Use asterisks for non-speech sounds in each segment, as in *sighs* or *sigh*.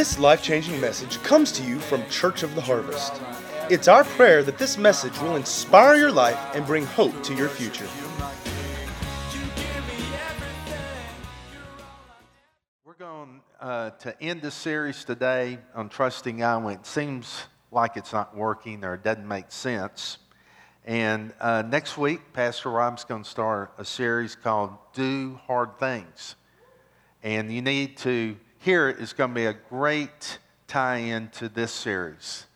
This life changing message comes to you from Church of the Harvest. It's our prayer that this message will inspire your life and bring hope to your future. We're going uh, to end the series today on trusting God when it seems like it's not working or it doesn't make sense. And uh, next week, Pastor Rob's going to start a series called Do Hard Things. And you need to hear it. It's going to be a great tie in to this series.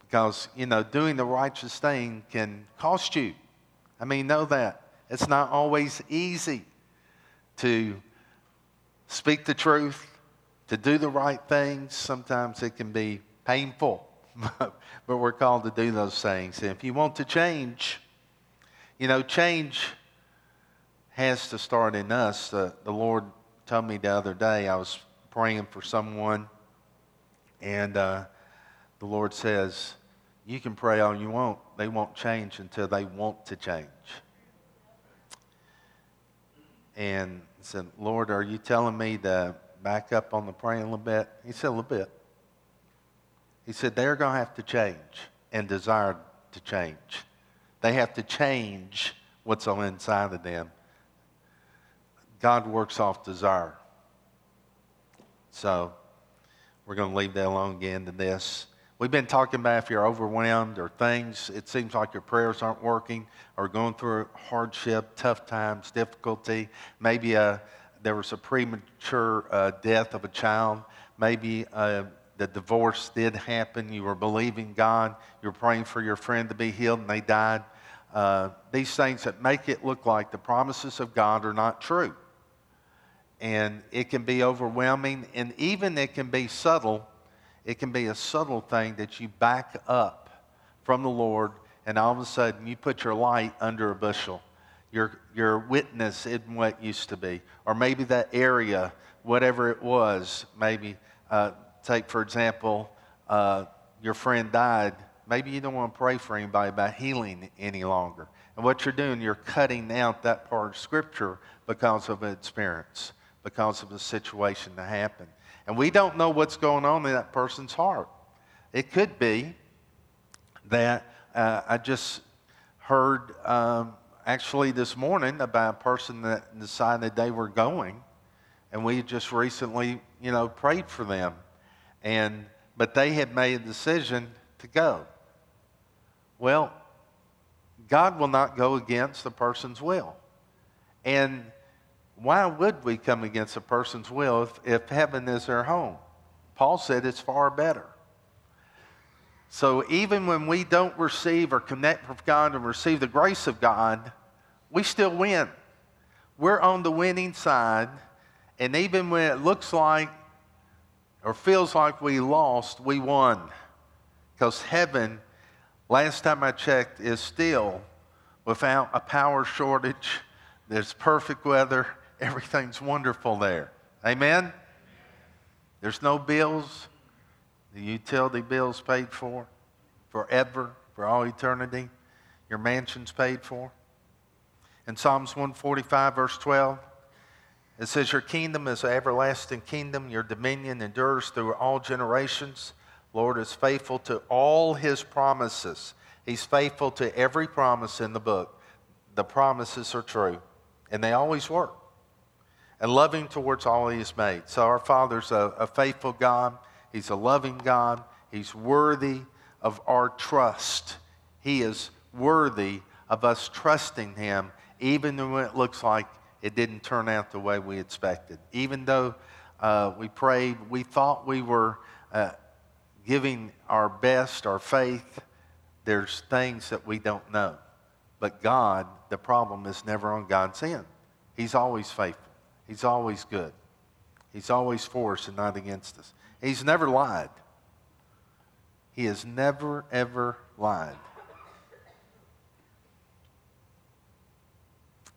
Because, you know, doing the righteous thing can cost you. I mean, know that. It's not always easy to speak the truth, to do the right things. Sometimes it can be painful, *laughs* but we're called to do those things. And if you want to change, you know, change has to start in us. Uh, the Lord told me the other day, I was praying for someone, and uh, the Lord says, You can pray all you want, they won't change until they want to change. And I said, Lord, are you telling me to back up on the praying a little bit? He said, A little bit. He said, They're going to have to change and desire to change. They have to change what's on inside of them. God works off desire. So we're going to leave that alone again to this. We've been talking about if you're overwhelmed or things, it seems like your prayers aren't working or going through hardship, tough times, difficulty. Maybe a, there was a premature uh, death of a child. Maybe uh, the divorce did happen. You were believing God. You were praying for your friend to be healed and they died. Uh, these things that make it look like the promises of God are not true. And it can be overwhelming, and even it can be subtle it can be a subtle thing that you back up from the Lord, and all of a sudden you put your light under a bushel. Your, your witness isn't what used to be. Or maybe that area, whatever it was, maybe, uh, take for example, uh, your friend died. Maybe you don't want to pray for anybody about healing any longer. And what you're doing, you're cutting out that part of Scripture because of an experience, because of a situation that happened. And we don't know what's going on in that person's heart. It could be that uh, I just heard um, actually this morning about a person that decided they were going, and we just recently, you know, prayed for them, and but they had made a decision to go. Well, God will not go against the person's will, and why would we come against a person's will if, if heaven is their home? Paul said it's far better. So even when we don't receive or connect with God and receive the grace of God, we still win. We're on the winning side. And even when it looks like or feels like we lost, we won. Because heaven, last time I checked, is still without a power shortage. There's perfect weather everything's wonderful there. Amen? There's no bills, the utility bills paid for forever, for all eternity. Your mansion's paid for. In Psalms 145, verse 12, it says, Your kingdom is an everlasting kingdom. Your dominion endures through all generations. Lord is faithful to all his promises. He's faithful to every promise in the book. The promises are true, and they always work and loving towards all he has made. So our Father's a, a faithful God. He's a loving God. He's worthy of our trust. He is worthy of us trusting him, even when it looks like it didn't turn out the way we expected. Even though uh, we prayed, we thought we were uh, giving our best, our faith, there's things that we don't know. But God, the problem is never on God's end. He's always faithful. He's always good. He's always for us and not against us. He's never lied. He has never, ever lied.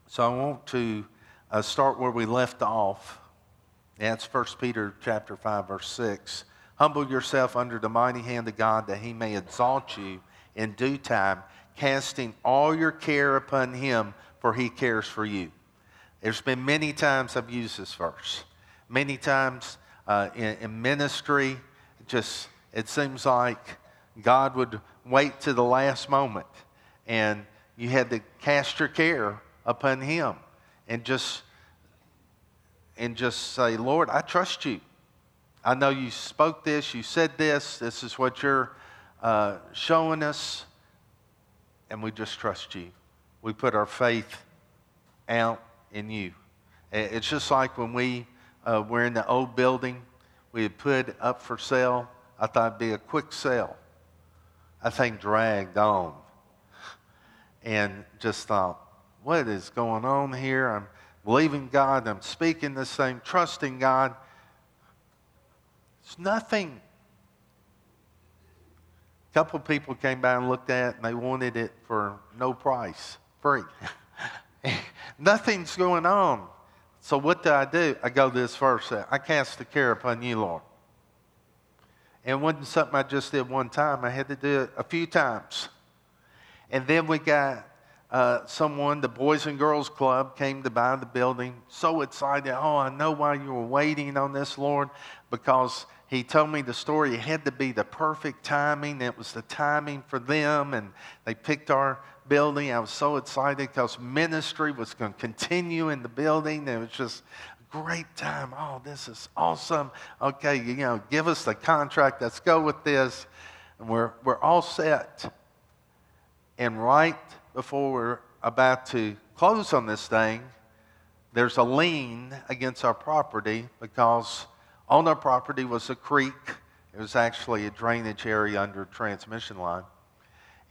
So I want to uh, start where we left off. That's 1 Peter chapter 5, verse 6. Humble yourself under the mighty hand of God that he may exalt you in due time, casting all your care upon him, for he cares for you. There's been many times I've used this verse. Many times uh, in, in ministry. Just, it seems like God would wait to the last moment and you had to cast your care upon him and just and just say, Lord, I trust you. I know you spoke this, you said this, this is what you're uh, showing us, and we just trust you. We put our faith out in you. It's just like when we uh, were in the old building, we had put up for sale. I thought it'd be a quick sale. I think dragged on. And just thought, what is going on here? I'm believing God, I'm speaking this thing, trusting God. It's nothing. A couple people came by and looked at it and they wanted it for no price, free. *laughs* *laughs* Nothing's going on. So what do I do? I go to this verse. I cast the care upon you, Lord. And it wasn't something I just did one time. I had to do it a few times. And then we got uh, someone, the Boys and Girls Club, came to buy the building. So excited. Oh, I know why you were waiting on this, Lord, because he told me the story. It had to be the perfect timing. It was the timing for them, and they picked our building. I was so excited because ministry was going to continue in the building. It was just a great time. Oh, this is awesome. Okay, you know, give us the contract. Let's go with this. And we're, we're all set. And right before we're about to close on this thing, there's a lien against our property because on our property was a creek. It was actually a drainage area under a transmission line.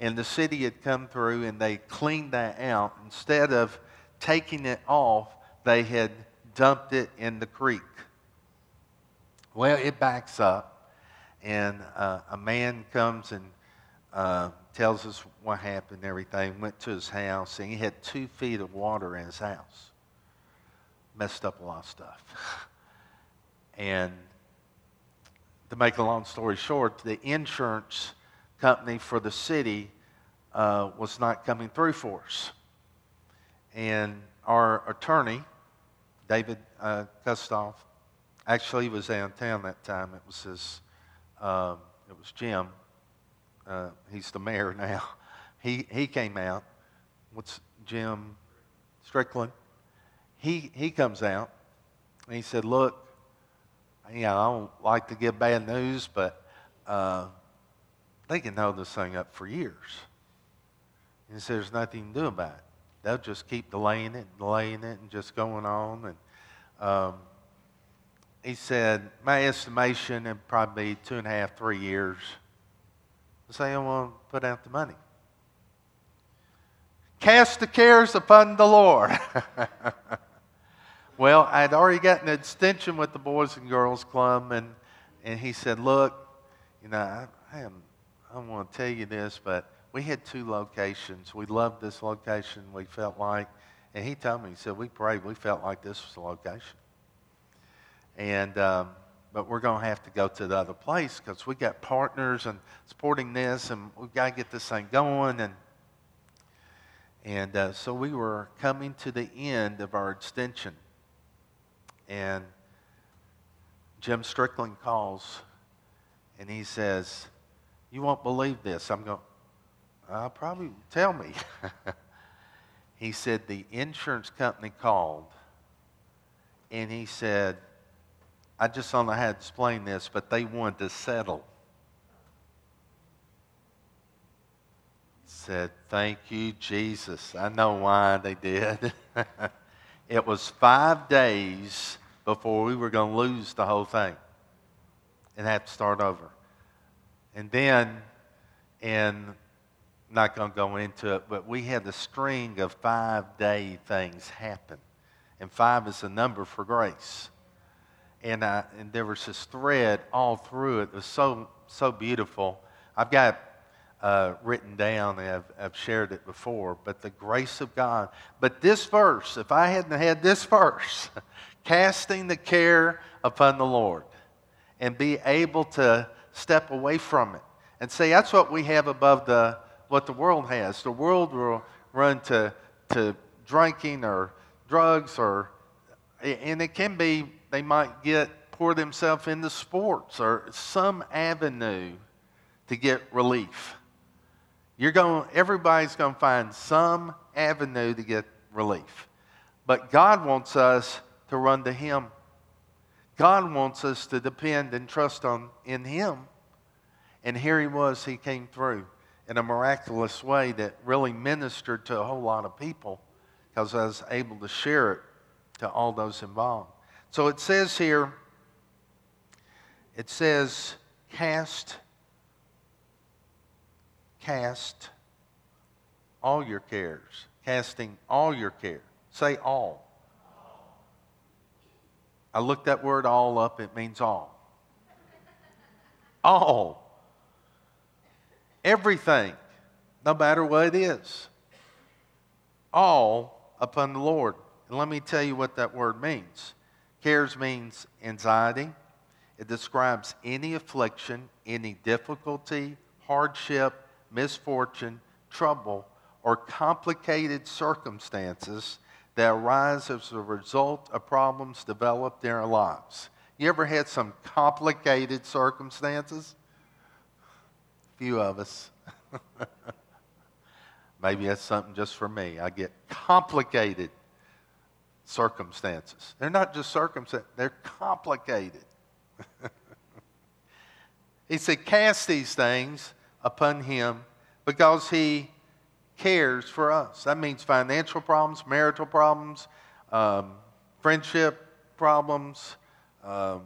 And the city had come through and they cleaned that out. Instead of taking it off, they had dumped it in the creek. Well, it backs up, and uh, a man comes and uh, tells us what happened everything. Went to his house, and he had two feet of water in his house. Messed up a lot of stuff. *laughs* and to make a long story short, the insurance company for the city uh, was not coming through for us. And our attorney, David uh, Kustoff, actually was downtown that time. It was his, um, it was Jim uh, he's the mayor *laughs* now. He, he came out. What's Jim Strickland? He, he comes out and he said, Look, know, I don't like to give bad news, but uh, they can hold this thing up for years. And he said, There's nothing to do about it. They'll just keep delaying it and delaying it and just going on. And um, he said, My estimation, it'd probably two and a half, three years say, I want to put out the money. Cast the cares upon the Lord. *laughs* well, I'd already gotten an extension with the Boys and Girls Club, and, and he said, Look, you know, I, I, am, I don't want to tell you this, but we had two locations. We loved this location, we felt like. And he told me, he said, We prayed, we felt like this was the location. And um, but we're going to have to go to the other place because we got partners and supporting this, and we've got to get this thing going. And and uh, so we were coming to the end of our extension, and Jim Strickland calls, and he says, "You won't believe this." I'm going. I'll uh, probably tell me. *laughs* he said the insurance company called, and he said I just don't know how to explain this, but they wanted to settle. Said, Thank you, Jesus. I know why they did. *laughs* it was five days before we were going to lose the whole thing and have to start over. And then, and not going to go into it, but we had a string of five day things happen. And five is the number for grace and, I, and there was this thread all through it. It was so, so beautiful. I've got uh, written down, and I've, I've shared it before, but the grace of God. But this verse, if I hadn't had this verse, *laughs* casting the care upon the Lord, and be able to step away from it and say, that's what we have above the, what the world has. The world will run to, to drinking or drugs or, and it can be they might get pour themselves into sports or some avenue to get relief. You're going, everybody's going to find some avenue to get relief. But God wants us to run to Him. God wants us to depend and trust on in Him. And here He was, He came through in a miraculous way that really ministered to a whole lot of people because I was able to share it to all those involved. So it says here, it says, cast, cast all your cares, casting all your care. Say all. I looked that word all up, it means all. All. Everything, no matter what it is. All upon the Lord. And let me tell you what that word means. Cares means anxiety. It describes any affliction, any difficulty, hardship, misfortune, trouble, or complicated circumstances that arise as a result of problems developed in our lives. You ever had some complicated circumstances? Few of us. *laughs* Maybe that's something just for me. I get complicated circumstances. They're not just circumstances, they're complicated. *laughs* he said, Cast these things upon him because he cares for us. That means financial problems, marital problems, um, friendship problems, um,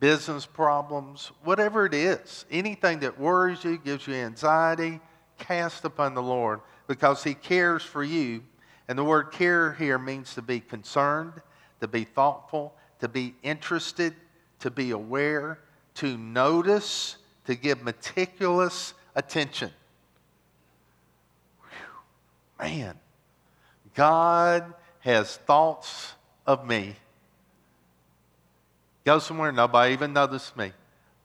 business problems, whatever it is. Anything that worries you, gives you anxiety, cast upon the Lord because He cares for you. And the word care here means to be concerned, to be thoughtful, to be interested, to be aware, to notice, to give meticulous attention. Man, God has thoughts of me. Go somewhere, nobody even noticed me.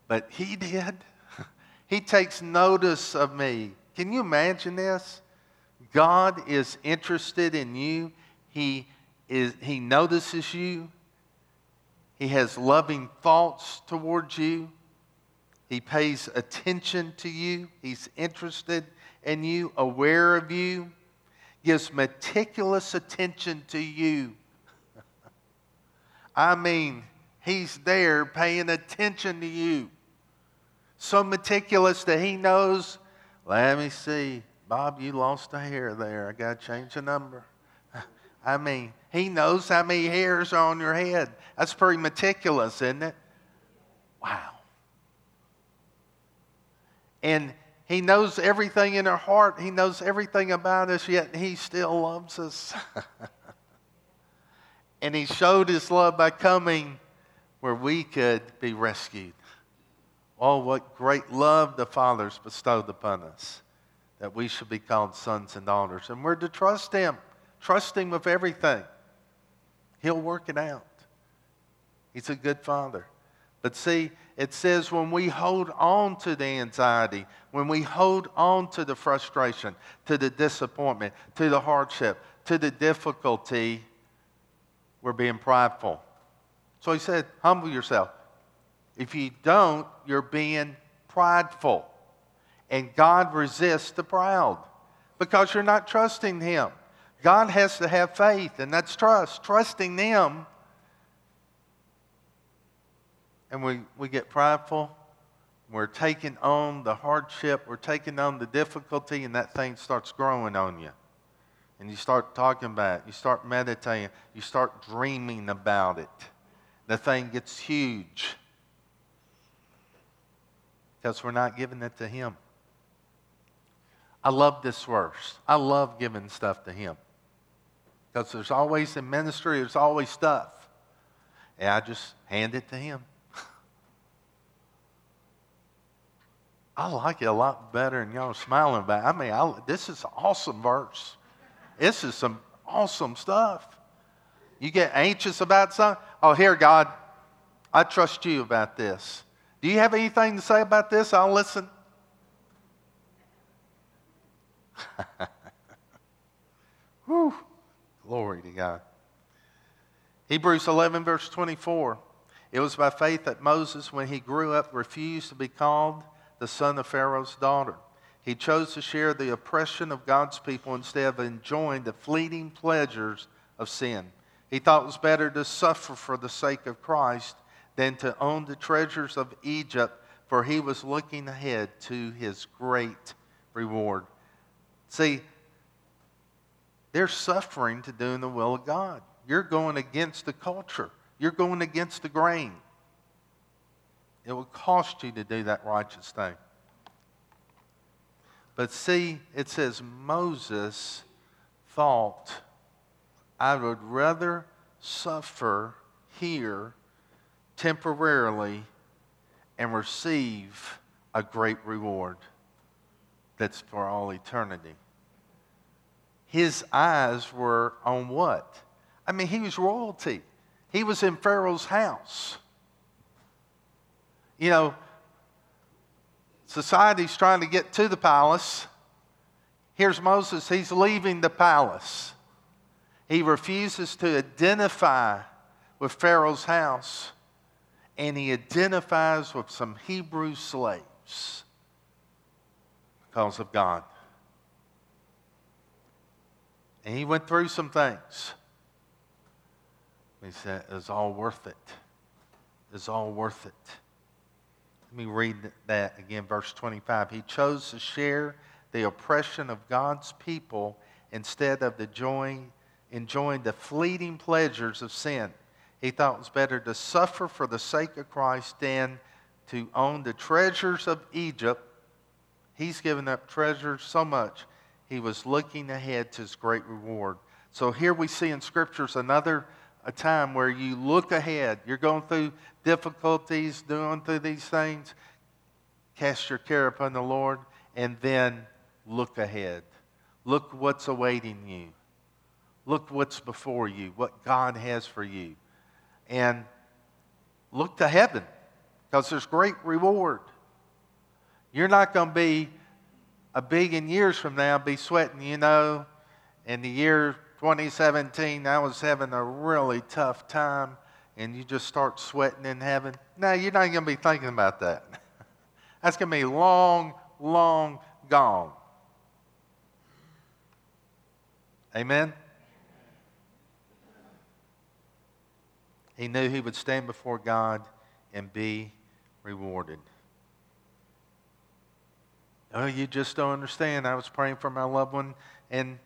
But He did. *laughs* He takes notice of me. Can you imagine this? God is interested in you. He, is, he notices you. He has loving thoughts towards you. He pays attention to you. He's interested in you, aware of you, gives meticulous attention to you. *laughs* I mean, He's there paying attention to you. So meticulous that He knows, let me see, Bob, you lost a hair there. I got to change the number. *laughs* I mean, he knows how many hairs are on your head. That's pretty meticulous, isn't it? Wow. And he knows everything in our heart. He knows everything about us, yet he still loves us. *laughs* and he showed his love by coming where we could be rescued. Oh, what great love the Father's bestowed upon us that we should be called sons and daughters. And we're to trust Him, trust Him with everything. He'll work it out. He's a good Father. But see, it says when we hold on to the anxiety, when we hold on to the frustration, to the disappointment, to the hardship, to the difficulty, we're being prideful. So he said, humble yourself. If you don't, you're being prideful. And God resists the proud because you're not trusting Him. God has to have faith, and that's trust, trusting them. And we, we get prideful. We're taking on the hardship, we're taking on the difficulty, and that thing starts growing on you. And you start talking about it, you start meditating, you start dreaming about it. The thing gets huge because we're not giving it to Him. I love this verse. I love giving stuff to Him. Because there's always in ministry, there's always stuff. And I just hand it to Him. I like it a lot better than y'all smiling about it. I mean, I, this is awesome verse. This is some awesome stuff. You get anxious about something? Oh, here, God, I trust you about this. Do you have anything to say about this? I'll listen. *laughs* Whew. Glory to God. Hebrews 11, verse 24. It was by faith that Moses, when he grew up, refused to be called the son of Pharaoh's daughter. He chose to share the oppression of God's people instead of enjoying the fleeting pleasures of sin. He thought it was better to suffer for the sake of Christ than to own the treasures of Egypt, for he was looking ahead to his great reward. See, they're suffering to doing the will of God. You're going against the culture, you're going against the grain. It will cost you to do that righteous thing. But see, it says Moses thought, I would rather suffer here temporarily and receive a great reward that's for all eternity. His eyes were on what? I mean, he was royalty. He was in Pharaoh's house. You know, society's trying to get to the palace. Here's Moses, he's leaving the palace. He refuses to identify with Pharaoh's house, and he identifies with some Hebrew slaves because of God. And he went through some things. He said, It's all worth it. It's all worth it. Let me read that again, verse 25. He chose to share the oppression of God's people instead of the joy, enjoying the fleeting pleasures of sin. He thought it was better to suffer for the sake of Christ than to own the treasures of Egypt. He's given up treasures so much, he was looking ahead to his great reward. So here we see in scriptures another a time where you look ahead. You're going through difficulties, going through these things. Cast your care upon the Lord and then look ahead. Look what's awaiting you. Look what's before you, what God has for you. And look to heaven because there's great reward. You're not going to be a billion years from now be sweating, you know, in the year 2017, I was having a really tough time, and you just start sweating in heaven. No, you're not going to be thinking about that. *laughs* That's going to be long, long gone. Amen? He knew he would stand before God and be rewarded. Oh, you just don't understand. I was praying for my loved one, and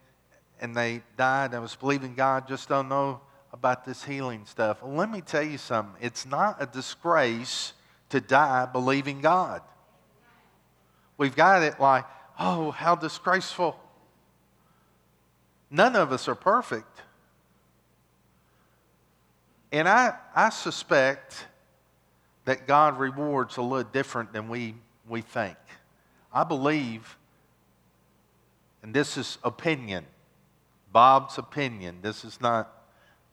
and they died. I was believing God, just don't know about this healing stuff. Let me tell you something. It's not a disgrace to die believing God. We've got it like, oh, how disgraceful. None of us are perfect. And I, I suspect that God rewards a little different than we, we think. I believe, and this is opinion, Bob's opinion. This is not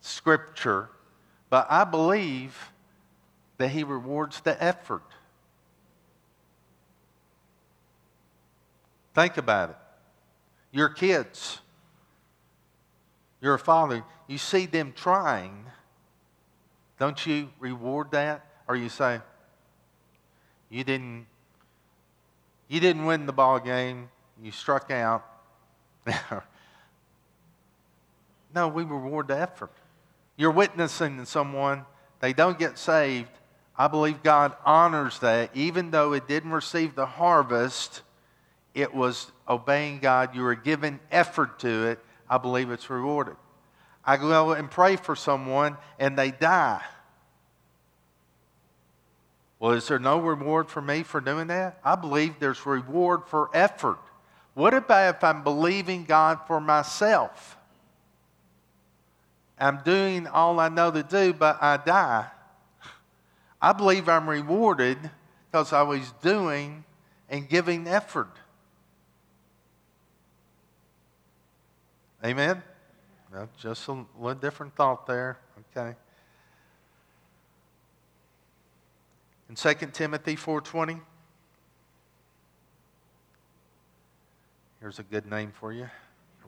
scripture, but I believe that he rewards the effort. Think about it. Your kids, you're a father, you see them trying, don't you reward that? Or you say, you didn't, you didn't win the ball game, you struck out. *laughs* No, we reward the effort. You're witnessing to someone, they don't get saved. I believe God honors that. Even though it didn't receive the harvest, it was obeying God. You were giving effort to it. I believe it's rewarded. I go and pray for someone and they die. Well, is there no reward for me for doing that? I believe there's reward for effort. What about if I'm believing God for myself? I'm doing all I know to do, but I die. I believe I'm rewarded because I was doing and giving effort. Amen? Just a little different thought there. Okay. In 2 Timothy 4.20, here's a good name for you.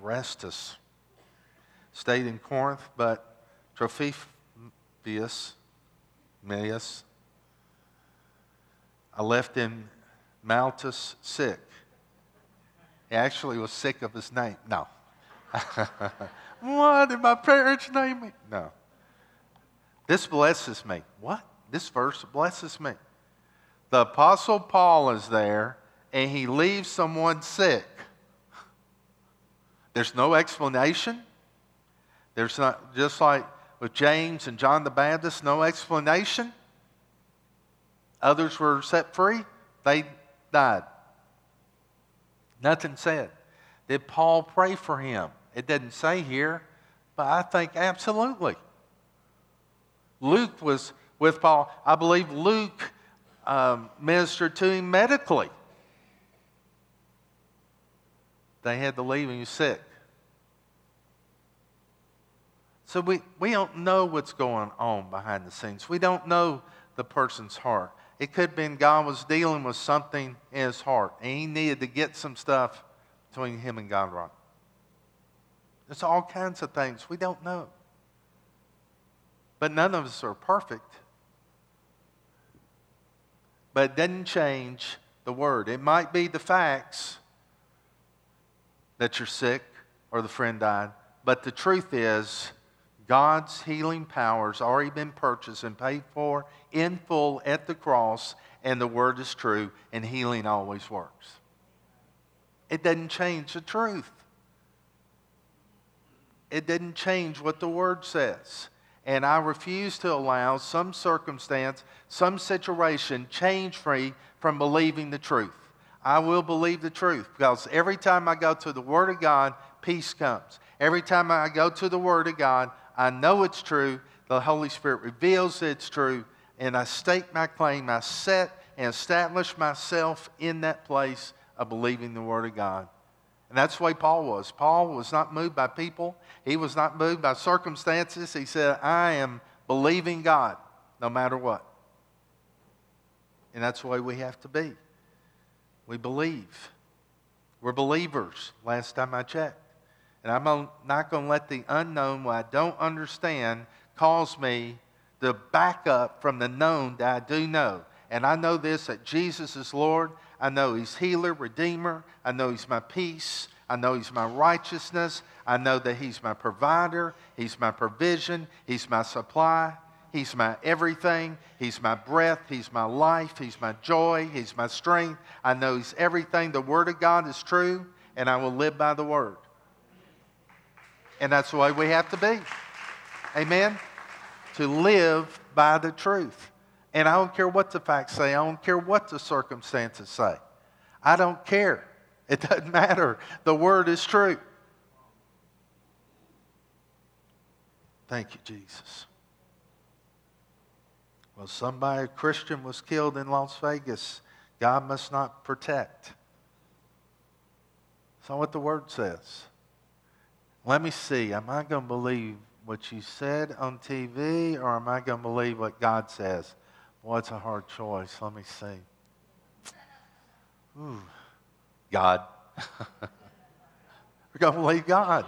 Erastus stayed in Corinth, but Trophimus Yes. I left him Malchus sick. He actually was sick of his name. No. *laughs* what did my parents name me? No. This blesses me. What? This verse blesses me. The Apostle Paul is there and he leaves someone sick. There's no explanation. There's not, just like with James and John the Baptist, no explanation. Others were set free, they died. Nothing said. Did Paul pray for him? It doesn't say here, but I think absolutely. Luke was with Paul. I believe Luke um, ministered to him medically. They had to leave him, sick. So we, we don't know what's going on behind the scenes. We don't know the person's heart. It could have been God was dealing with something in his heart, and he needed to get some stuff between him and God right. There's all kinds of things we don't know. But none of us are perfect. But it doesn't change the word. It might be the facts that you're sick or the friend died, but the truth is God's healing power's already been purchased and paid for in full at the cross, and the word is true, and healing always works. It doesn't change the truth. It didn't change what the word says. And I refuse to allow some circumstance, some situation change me from believing the truth. I will believe the truth because every time I go to the Word of God, peace comes. Every time I go to the Word of God, I know it's true. The Holy Spirit reveals it's true. And I stake my claim. I set and establish myself in that place of believing the Word of God. And that's the way Paul was. Paul was not moved by people, he was not moved by circumstances. He said, I am believing God no matter what. And that's the way we have to be. We believe. We're believers, last time I checked. And I'm not going to let the unknown, what I don't understand, cause me to back up from the known that I do know. And I know this that Jesus is Lord. I know He's healer, redeemer. I know He's my peace. I know He's my righteousness. I know that He's my provider. He's my provision. He's my supply. He's my everything. He's my breath. He's my life. He's my joy. He's my strength. I know He's everything. The Word of God is true, and I will live by the Word. And that's the way we have to be. Amen? To live by the truth. And I don't care what the facts say, I don't care what the circumstances say. I don't care. It *laughs* doesn't matter. The word is true. Thank you, Jesus. Well, somebody, a Christian, was killed in Las Vegas. God must not protect. That's not what the word says. Let me see. Am I going to believe what you said on TV or am I going to believe what God says? Well, it's a hard choice. Let me see. Ooh. God. *laughs* We're going to believe God.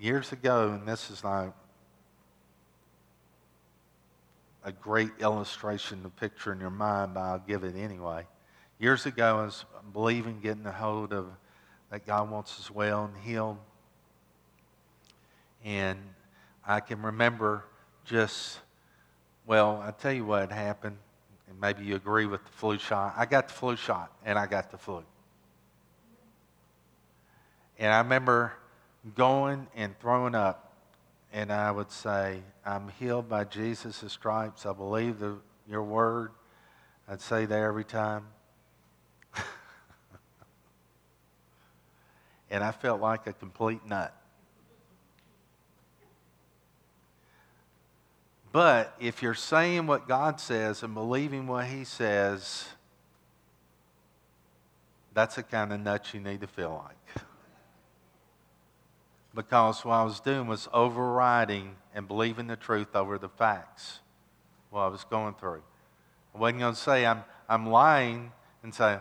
Years ago, and this is like a great illustration to picture in your mind, but I'll give it anyway. Years ago, I was believing, getting a hold of that God wants us well and healed. And I can remember just, well, I tell you what happened, and maybe you agree with the flu shot. I got the flu shot, and I got the flu. And I remember going and throwing up, and I would say, I'm healed by Jesus' stripes. I believe the, your word. I'd say that every time. And I felt like a complete nut. But if you're saying what God says and believing what He says, that's the kind of nut you need to feel like. because what I was doing was overriding and believing the truth over the facts, what I was going through. I wasn't going to say I'm, I'm lying and say,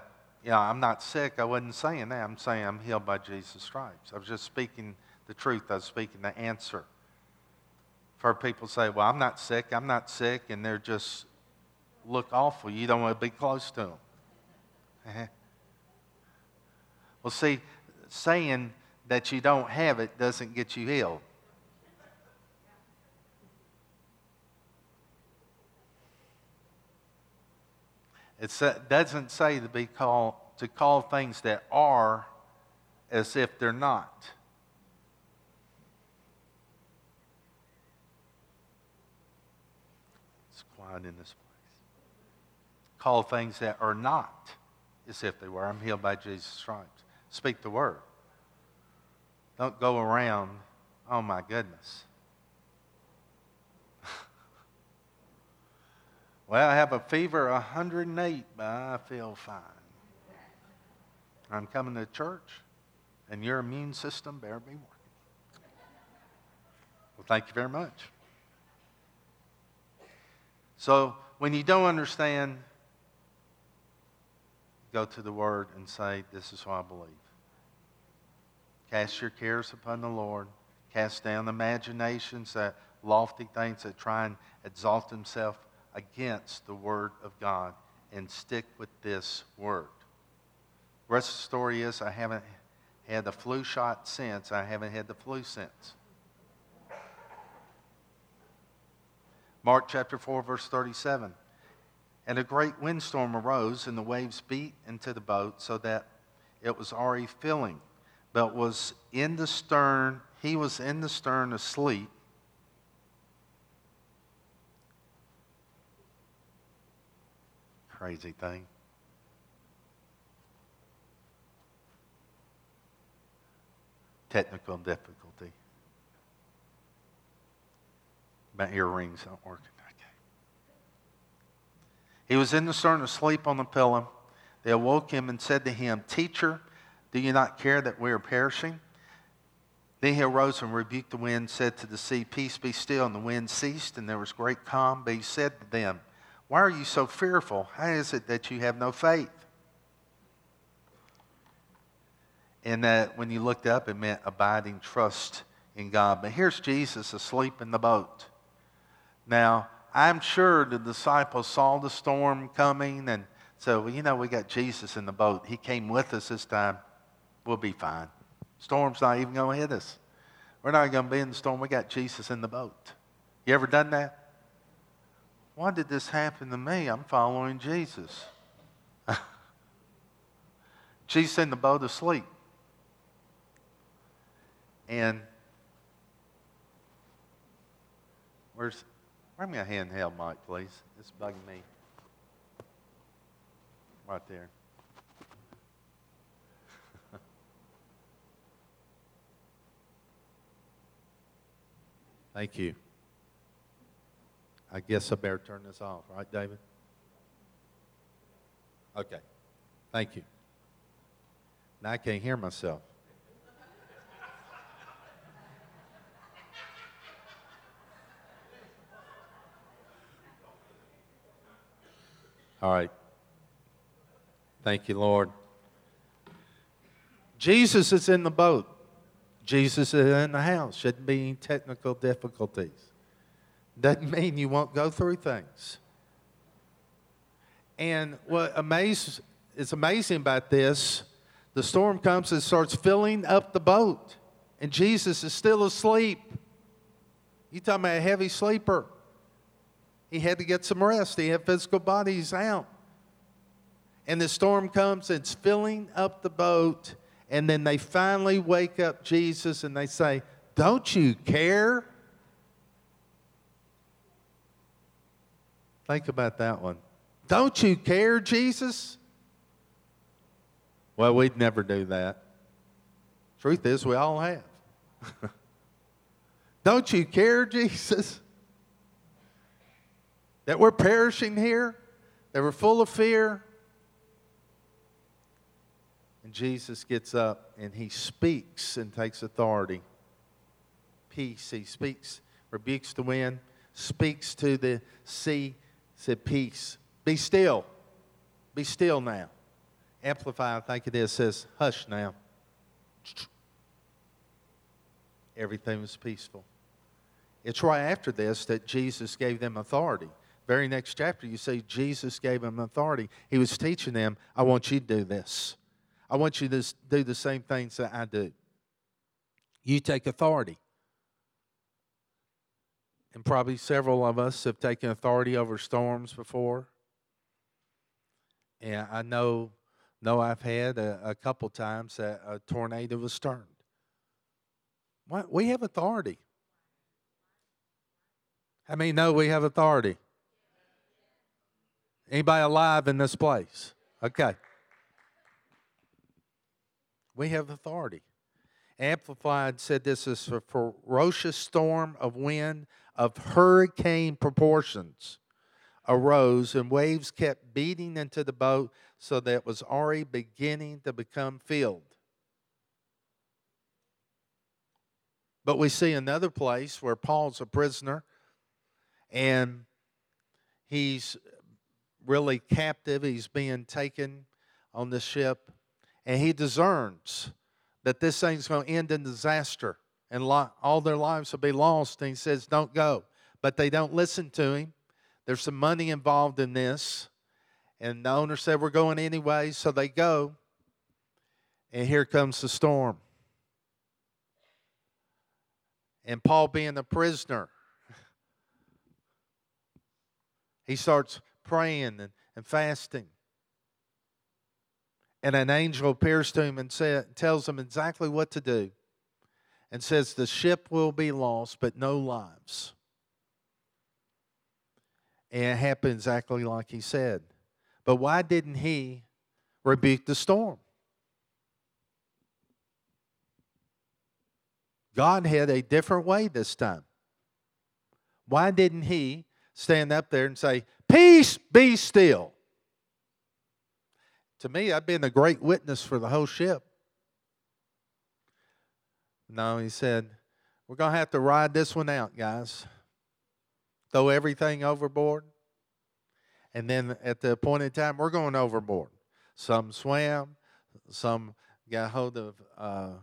yeah, I'm not sick. I wasn't saying that. I'm saying I'm healed by Jesus' stripes. I was just speaking the truth I was speaking, the answer. Heard people say, Well, I'm not sick, I'm not sick, and they're just look awful. You don't want to be close to them. Uh-huh. well, see, saying that you don't have it doesn't get you healed. It doesn't say to be called to call things that are as if they're not. It's quiet in this place. Call things that are not as if they were. I'm healed by Jesus' stripes. Speak the word. Don't go around, oh my goodness. Well, I have a fever 108, but I feel fine. I'm coming to church, and your immune system better be working. Well, thank you very much. So, when you don't understand, go to the Word and say, This is what I believe. Cast your cares upon the Lord. Cast down imaginations, that lofty things that try and exalt themselves against the Word of God, and stick with this Word. The rest of the story is I haven't had the flu shot since. I haven't had the flu since. Mark chapter 4, verse 37. And a great windstorm arose, and the waves beat into the boat so that it was already filling but was in the stern, he was in the stern asleep. Crazy thing. Technical difficulty. My earrings aren't working. Okay. He was in the stern asleep on the pillow. They awoke him and said to him, Teacher, do you not care that we are perishing? Then he arose and rebuked the wind, said to the sea, Peace be still. And the wind ceased, and there was great calm. But he said to them, Why are you so fearful? How is it that you have no faith? And that when you looked up, it meant abiding trust in God. But here's Jesus asleep in the boat. Now, I'm sure the disciples saw the storm coming, and so, you know, we got Jesus in the boat. He came with us this time. We'll be fine. Storm's not even going to hit us. We're not going to be in the storm. We got Jesus in the boat. You ever done that? Why did this happen to me? I'm following Jesus. *laughs* Jesus in the boat asleep. And where's bring me a handheld mic, please. It's bugging me. Right there. Thank you. I guess I better turn this off, right, David? Okay. Thank you. Now I can't hear myself. All right. Thank you, Lord. Jesus is in the boat. Jesus is in the house. Shouldn't be any technical difficulties. Doesn't mean you won't go through things. And what amazes, is amazing about this, the storm comes and starts filling up the boat, and Jesus is still asleep. You talking about a heavy sleeper? He had to get some rest. He had physical bodies out. And the storm comes and it's filling up the boat and then they finally wake up Jesus and they say, Don't you care? Think about that one. Don't you care, Jesus? Well, we'd never do that. Truth is, we all have. *laughs* Don't you care, Jesus? That we're perishing here? That we're full of fear? And Jesus gets up and he speaks and takes authority. Peace. He speaks, rebukes the wind, speaks to the sea, said, Peace. Be still. Be still now. Amplify, I think it is, says, Hush now. everything was peaceful. It's right after this that Jesus gave them authority. Very next chapter, you see Jesus gave them authority. He was teaching them, I want you to do this. I want you to do the same things that I do. You take authority. And probably several of us have taken authority over storms before. And I know, know I've had a, a couple times that a tornado was turned. What? We have authority. How many know we have authority? Anybody alive in this place? Okay. We have authority. Amplified said this is a ferocious storm of wind of hurricane proportions arose, and waves kept beating into the boat so that it was already beginning to become filled. But we see another place where Paul's a prisoner and he's really captive. He's being taken on the ship, and he discerns that this thing's going to end in disaster and all their lives will be lost. And he says, Don't go. But they don't listen to him. There's some money involved in this. And the owner said, We're going anyway. So they go. And here comes the storm. And Paul, being a prisoner, he starts praying and, and fasting. And an angel appears to him and say, tells him exactly what to do and says, The ship will be lost, but no lives. And it happened exactly like he said. But why didn't he rebuke the storm? God had a different way this time. Why didn't he stand up there and say, Peace, be still? To me, I've been a great witness for the whole ship. No, he said, We're going to have to ride this one out, guys. Throw everything overboard. And then at the appointed time, we're going overboard. Some swam, some got hold of uh,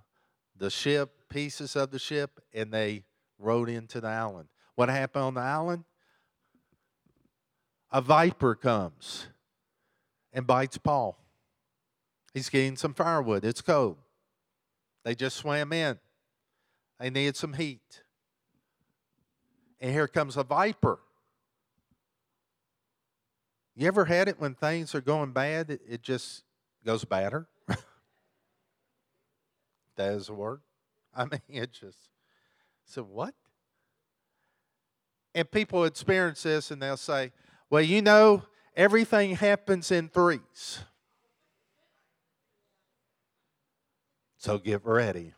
the ship, pieces of the ship, and they rode into the island. What happened on the island? A viper comes and bites Paul. He's getting some firewood. It's cold. They just swam in. They needed some heat. And here comes a viper. You ever had it when things are going bad? It, it just goes badder. *laughs* that is a word. I mean, *laughs* it just. So what? And people experience this and they'll say, well, you know, everything happens in threes. So get ready.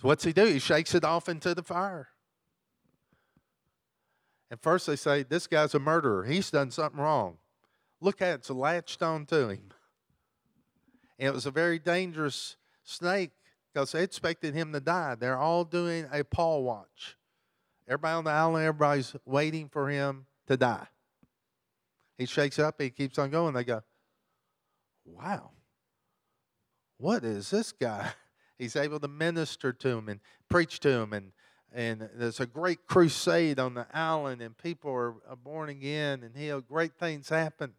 So what's he do? He shakes it off into the fire. And first they say, This guy's a murderer. He's done something wrong. Look at it, it's latched on to him. And it was a very dangerous snake because they expected him to die. They're all doing a paw watch. Everybody on the island, everybody's waiting for him to die. He shakes up, he keeps on going. They go, Wow, what is this guy? *laughs* He's able to minister to him and preach to him. And, and there's a great crusade on the island, and people are, born again and healed. Great things happen.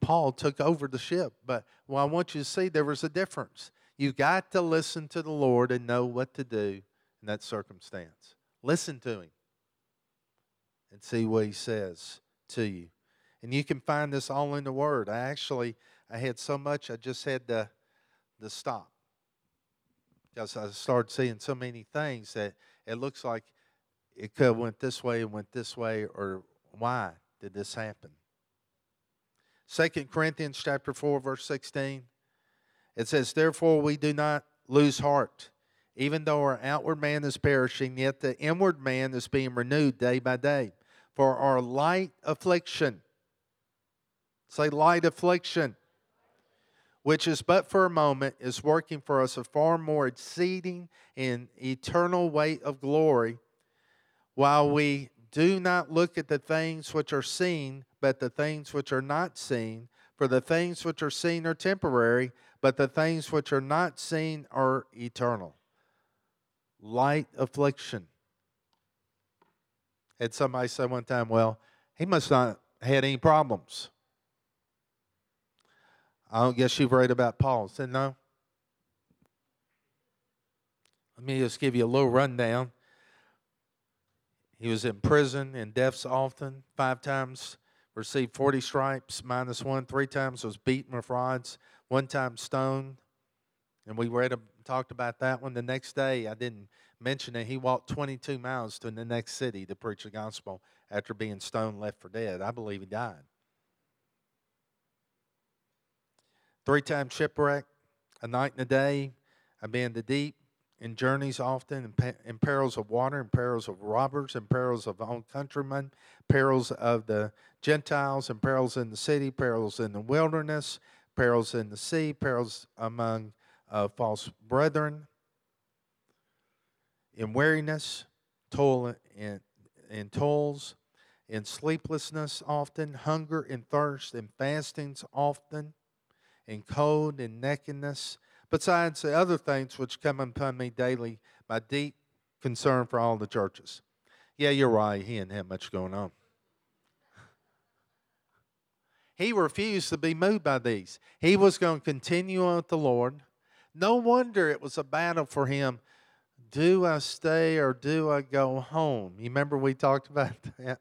Paul took over the ship. But well, I want you to see there was a difference. You've got to listen to the Lord and know what to do in that circumstance. Listen to Him and see what He says to you. And you can find this all in the Word. I actually I had so much, I just had to, to stop. Because I started seeing so many things that it looks like it could have went this way and went this way, or why did this happen? Second Corinthians chapter 4, verse 16. It says, Therefore we do not lose heart. Even though our outward man is perishing, yet the inward man is being renewed day by day. For our light affliction, say light affliction, which is but for a moment, is working for us a far more exceeding and eternal weight of glory, while we Do not look at the things which are seen, but the things which are not seen. For the things which are seen are temporary, but the things which are not seen are eternal. Light affliction. Had somebody say one time, well, he must not had any problems. I don't guess you've read about Paul. Said, no. Let me just give you a little rundown. He was in prison in deaths often, five times received 40 stripes minus one, three times was beaten with rods, one time stoned. And we read, talked about that one. The next day, I didn't mention it, he walked 22 miles to the next city to preach the gospel after being stoned, left for dead. I believe he died. Three times shipwreck, a night and a day. Been in the deep, in journeys often, in, in perils of water, in perils of robbers, in perils of own countrymen, perils of the Gentiles, and perils in the city, perils in the wilderness, perils in the sea, perils among uh, false brethren, in weariness, toil in, in tolls, in sleeplessness often, hunger and thirst, in fastings often, in cold and nakedness, besides the other things which come upon me daily, my deep concern for all the churches. Yeah, you're right. He didn't have much going on. He refused to be moved by these. He was going to continue on with the Lord. No wonder it was a battle for him. Do I stay or do I go home? You remember we talked about *laughs* that?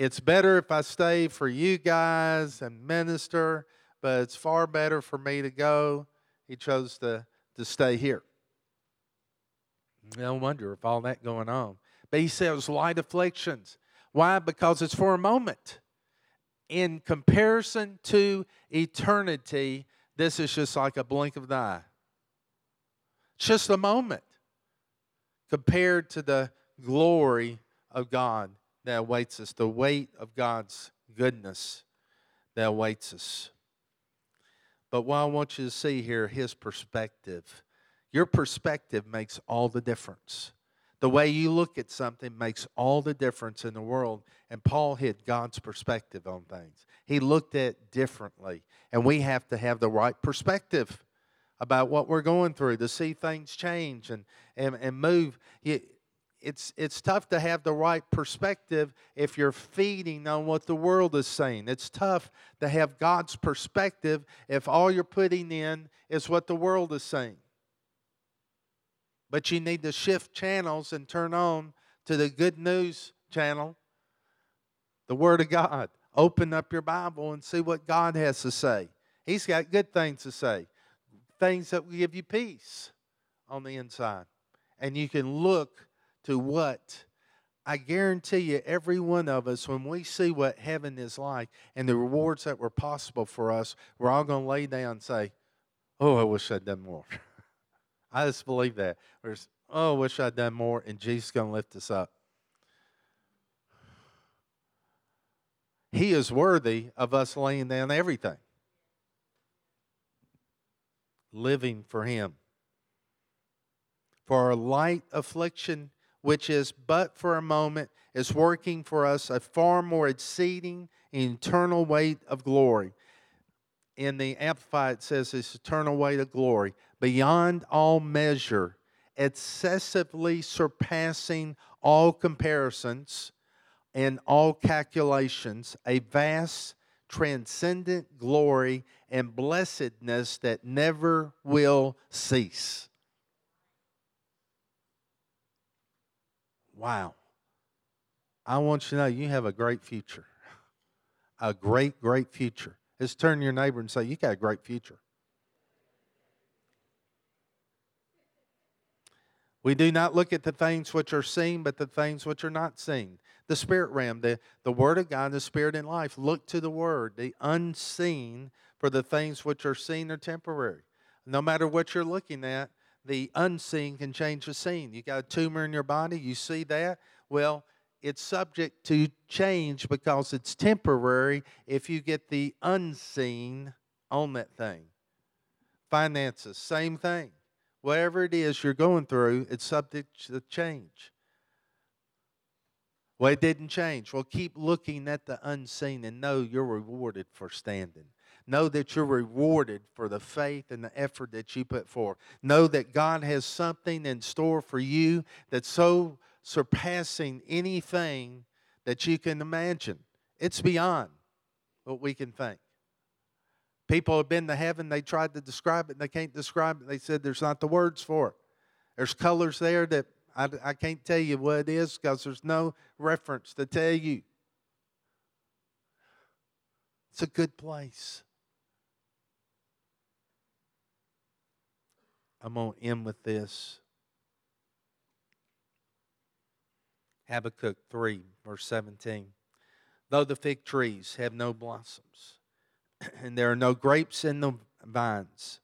It's better if I stay for you guys and minister but it's far better for me to go. He chose to, to stay here. No wonder if all that going on. But he says light afflictions. Why? Because it's for a moment. In comparison to eternity, this is just like a blink of the eye. It's just a moment compared to the glory of God that awaits us, the weight of God's goodness that awaits us. But what I want you to see here, his perspective. Your perspective makes all the difference. The way you look at something makes all the difference in the world. And Paul had God's perspective on things. He looked at differently. And we have to have the right perspective about what we're going through to see things change and, and, and move it's it's tough to have the right perspective if you're feeding on what the world is saying. It's tough to have God's perspective if all you're putting in is what the world is saying. But you need to shift channels and turn on to the good news channel, the Word of God. Open up your Bible and see what God has to say. He's got good things to say, things that will give you peace on the inside. And you can look to what? I guarantee you, every one of us, when we see what heaven is like and the rewards that were possible for us, we're all going to lay down and say, Oh, I wish I'd done more. *laughs* I just believe that. There's, oh, I wish I'd done more, and Jesus is going to lift us up. He is worthy of us laying down everything, living for Him. For our light affliction which is but for a moment, is working for us a far more exceeding eternal weight of glory. In the Amplified, it says this eternal weight of glory, beyond all measure, excessively surpassing all comparisons and all calculations, a vast, transcendent glory and blessedness that never will cease. Wow. I want you to know you have a great future. *laughs* A great, great future. Just turn to your neighbor and say, You got a great future. We do not look at the things which are seen, but the things which are not seen. The spirit realm, the, the word of God, the spirit in life. Look to the word, the unseen, for the things which are seen are temporary. No matter what you're looking at, the unseen can change the scene. You got a tumor in your body, you see that? Well, it's subject to change because it's temporary if you get the unseen on that thing. Finances, same thing. Whatever it is you're going through, it's subject to change. Well, it didn't change. Well, keep looking at the unseen and know you're rewarded for standing. Know that you're rewarded for the faith and the effort that you put forth. Know that God has something in store for you that's so surpassing anything that you can imagine. It's beyond what we can think. People have been to heaven, they tried to describe it, and they can't describe it. They said there's not the words for it. There's colors there that I, I can't tell you what it is because there's no reference to tell you. It's a good place. I'm going to end with this. Habakkuk 3, verse 17. Though the fig trees have no blossoms, *clears throat* and there are no grapes in the vines,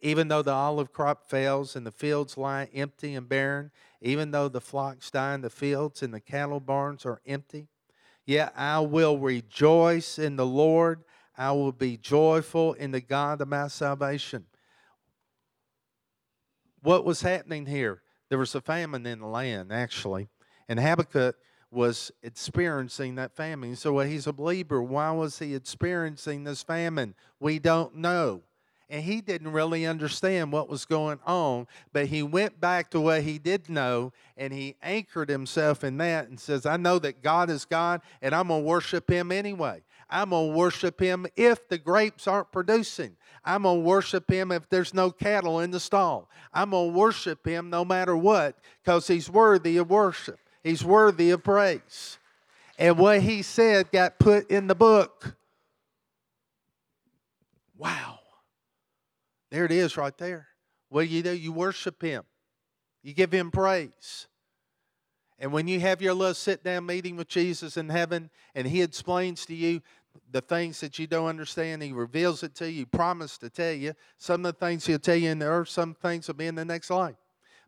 even though the olive crop fails and the fields lie empty and barren, even though the flocks die in the fields and the cattle barns are empty, yet I will rejoice in the Lord. I will be joyful in the God of my salvation. What was happening here? There was a famine in the land, actually. And Habakkuk was experiencing that famine. So well, he's a believer. Why was he experiencing this famine? We don't know and he didn't really understand what was going on. But he went back to what he did know and he anchored himself in that and says, I know that God is God and I'm going to worship him anyway. I'm going to worship him if the grapes aren't producing. I'm going to worship him if there's no cattle in the stall. I'm going to worship him no matter what because he's worthy of worship, he's worthy of praise. And what he said got put in the book. Wow. There it is right there. What do you do? You worship Him, you give Him praise. And when you have your little sit down meeting with Jesus in heaven and He explains to you the things that you don't understand, He reveals it to you, promised to tell you. Some of the things He'll tell you in the earth, some things will be in the next life.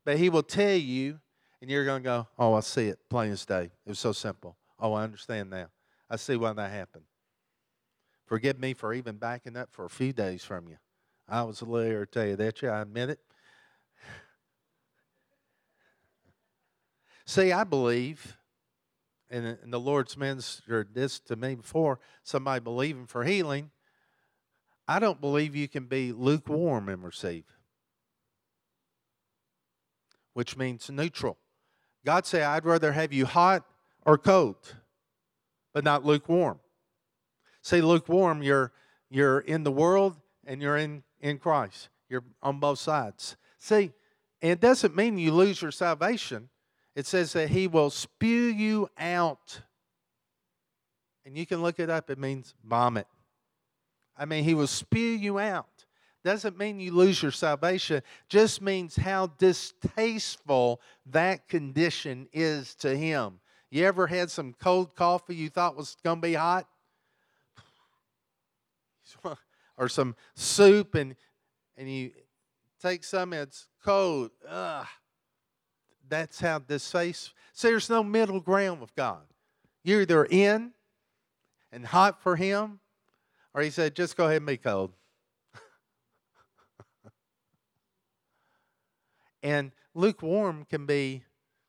But He will tell you, and you're going to go, Oh, I see it plain as day. It was so simple. Oh, I understand now. I see why that happened. Forgive me for even backing up for a few days from you. I was a little tell you that, yeah, I admit it. *sighs* See, I believe, and, and the Lord's ministered this to me before, somebody believing for healing. I don't believe you can be lukewarm and receive, which means neutral. God said, I'd rather have you hot or cold, but not lukewarm. See, lukewarm, you're, you're in the world and you're in in Christ. You're on both sides. See, and it doesn't mean you lose your salvation. It says that He will spew you out. And you can look it up, it means vomit. I mean, He will spew you out. Doesn't mean you lose your salvation, just means how distasteful that condition is to Him. You ever had some cold coffee you thought was going to be hot? *laughs* or some soup and and you take some and it's cold. Ugh. That's how this face. So there's no middle ground with God. You're either in and hot for Him, or He said, just go ahead and be cold. *laughs* and lukewarm can be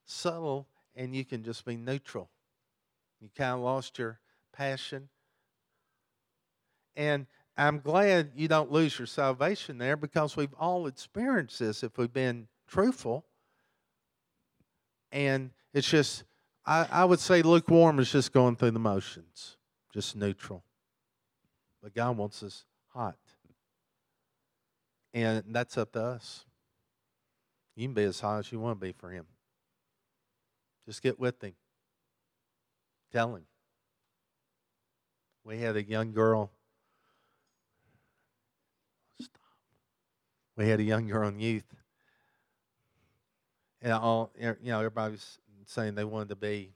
subtle, and you can just be neutral. You kind of lost your passion. And I'm glad you don't lose your salvation there because we've all experienced this if we've been truthful. And it's just, I, I would say lukewarm is just going through the motions, just neutral. But God wants us hot. And that's up to us. You can be as hot as you want to be for Him. Just get with Him. Tell Him. We had a young girl Stop. we had a young girl in youth, and all you know, everybody was saying they wanted to be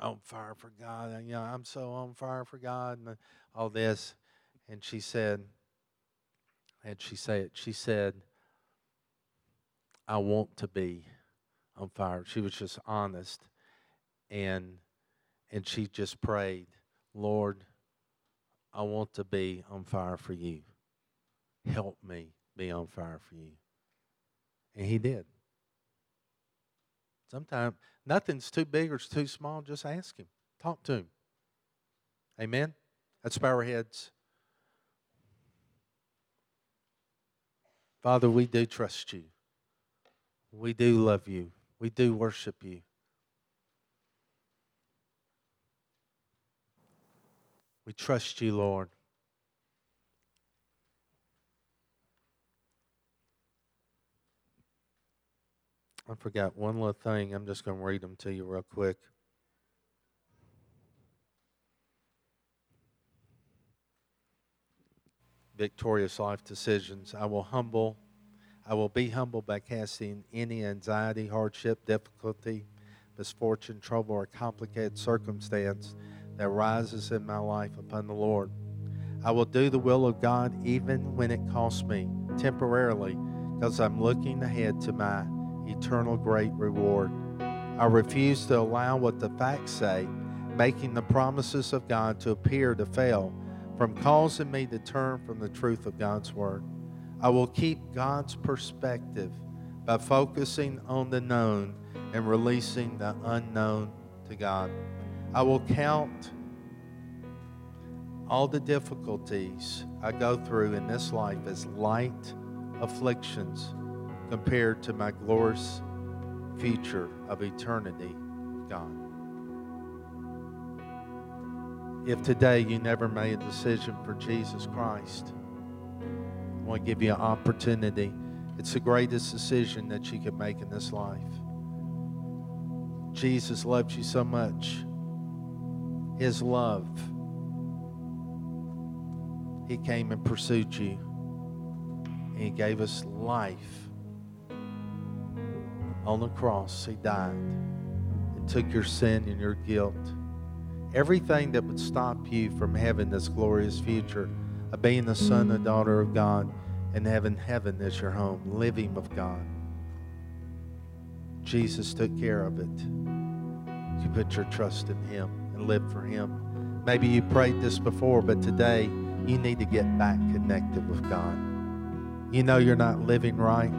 on fire for God. And, you know, I'm so on fire for God, and all this. And she said, and she said, she said, I want to be on fire. She was just honest, and and she just prayed, Lord, I want to be on fire for you. Help me be on fire for you. And he did. Sometimes nothing's too big or too small. Just ask Him. Talk to Him. Amen. Let's our heads. Father, we do trust you. We do love you. We do worship you. We trust you, Lord. I forgot one little thing. I'm just going to read them to you real quick. Victorious life decisions. I will humble. I will be humble by casting any anxiety, hardship, difficulty, misfortune, trouble, or complicated circumstance that rises in my life upon the Lord. I will do the will of God even when it costs me temporarily because I'm looking ahead to my eternal great reward. I refuse to allow what the facts say, making the promises of God to appear to fail, from causing me to turn from the truth of God's word. I will keep God's perspective by focusing on the known and releasing the unknown to God. I will count all the difficulties I go through in this life as light afflictions compared to my glorious future of eternity God. If today you never made a decision for Jesus Christ, I want to give you an opportunity. It's the greatest decision that you can make in this life. Jesus loves you so much. His love. He came and pursued you. And he gave us life on the cross, He died and took your sin and your guilt. Everything that would stop you from having this glorious future of being the son and daughter of God and having heaven as your home, living with God. Jesus took care of it. You put your trust in Him and live for Him. Maybe you prayed this before, but today you need to get back connected with God. You know you're not living right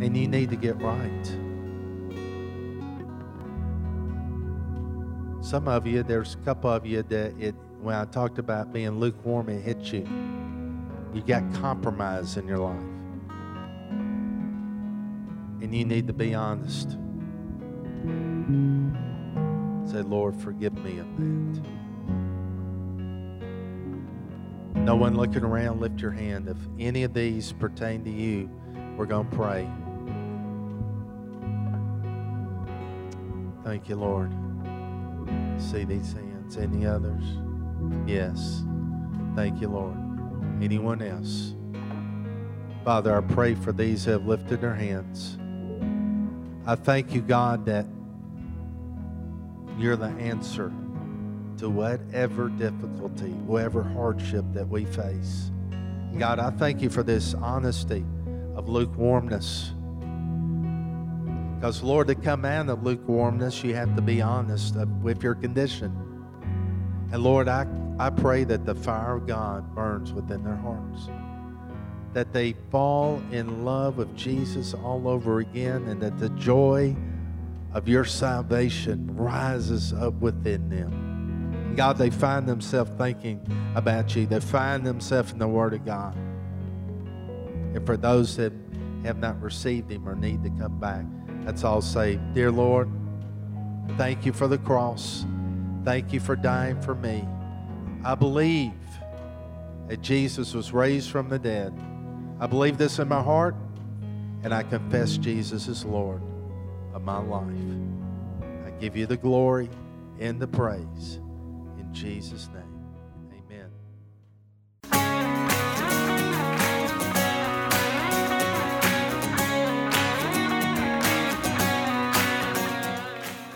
and you need to get right. Some of you, there's a couple of you that it when I talked about being lukewarm, it hit you. You got compromise in your life. And you need to be honest. Say, Lord, forgive me of that. No one looking around, lift your hand. If any of these pertain to you, we're going to pray. Thank you, Lord. See these hands. Any others? Yes. Thank you, Lord. Anyone else? Father, I pray for these who have lifted their hands. I thank you, God, that you're the answer to whatever difficulty, whatever hardship that we face. God, I thank you for this honesty of lukewarmness because, Lord, to come out of lukewarmness, you have to be honest with your condition. And, Lord, I, I pray that the fire of God burns within their hearts, that they fall in love with Jesus all over again, and that the joy of your salvation rises up within them. God, they find themselves thinking about you, they find themselves in the Word of God. And for those that have not received Him or need to come back, Let's all say, Dear Lord, thank you for the cross. Thank you for dying for me. I believe that Jesus was raised from the dead. I believe this in my heart, and I confess Jesus is Lord of my life. I give you the glory and the praise in Jesus' name.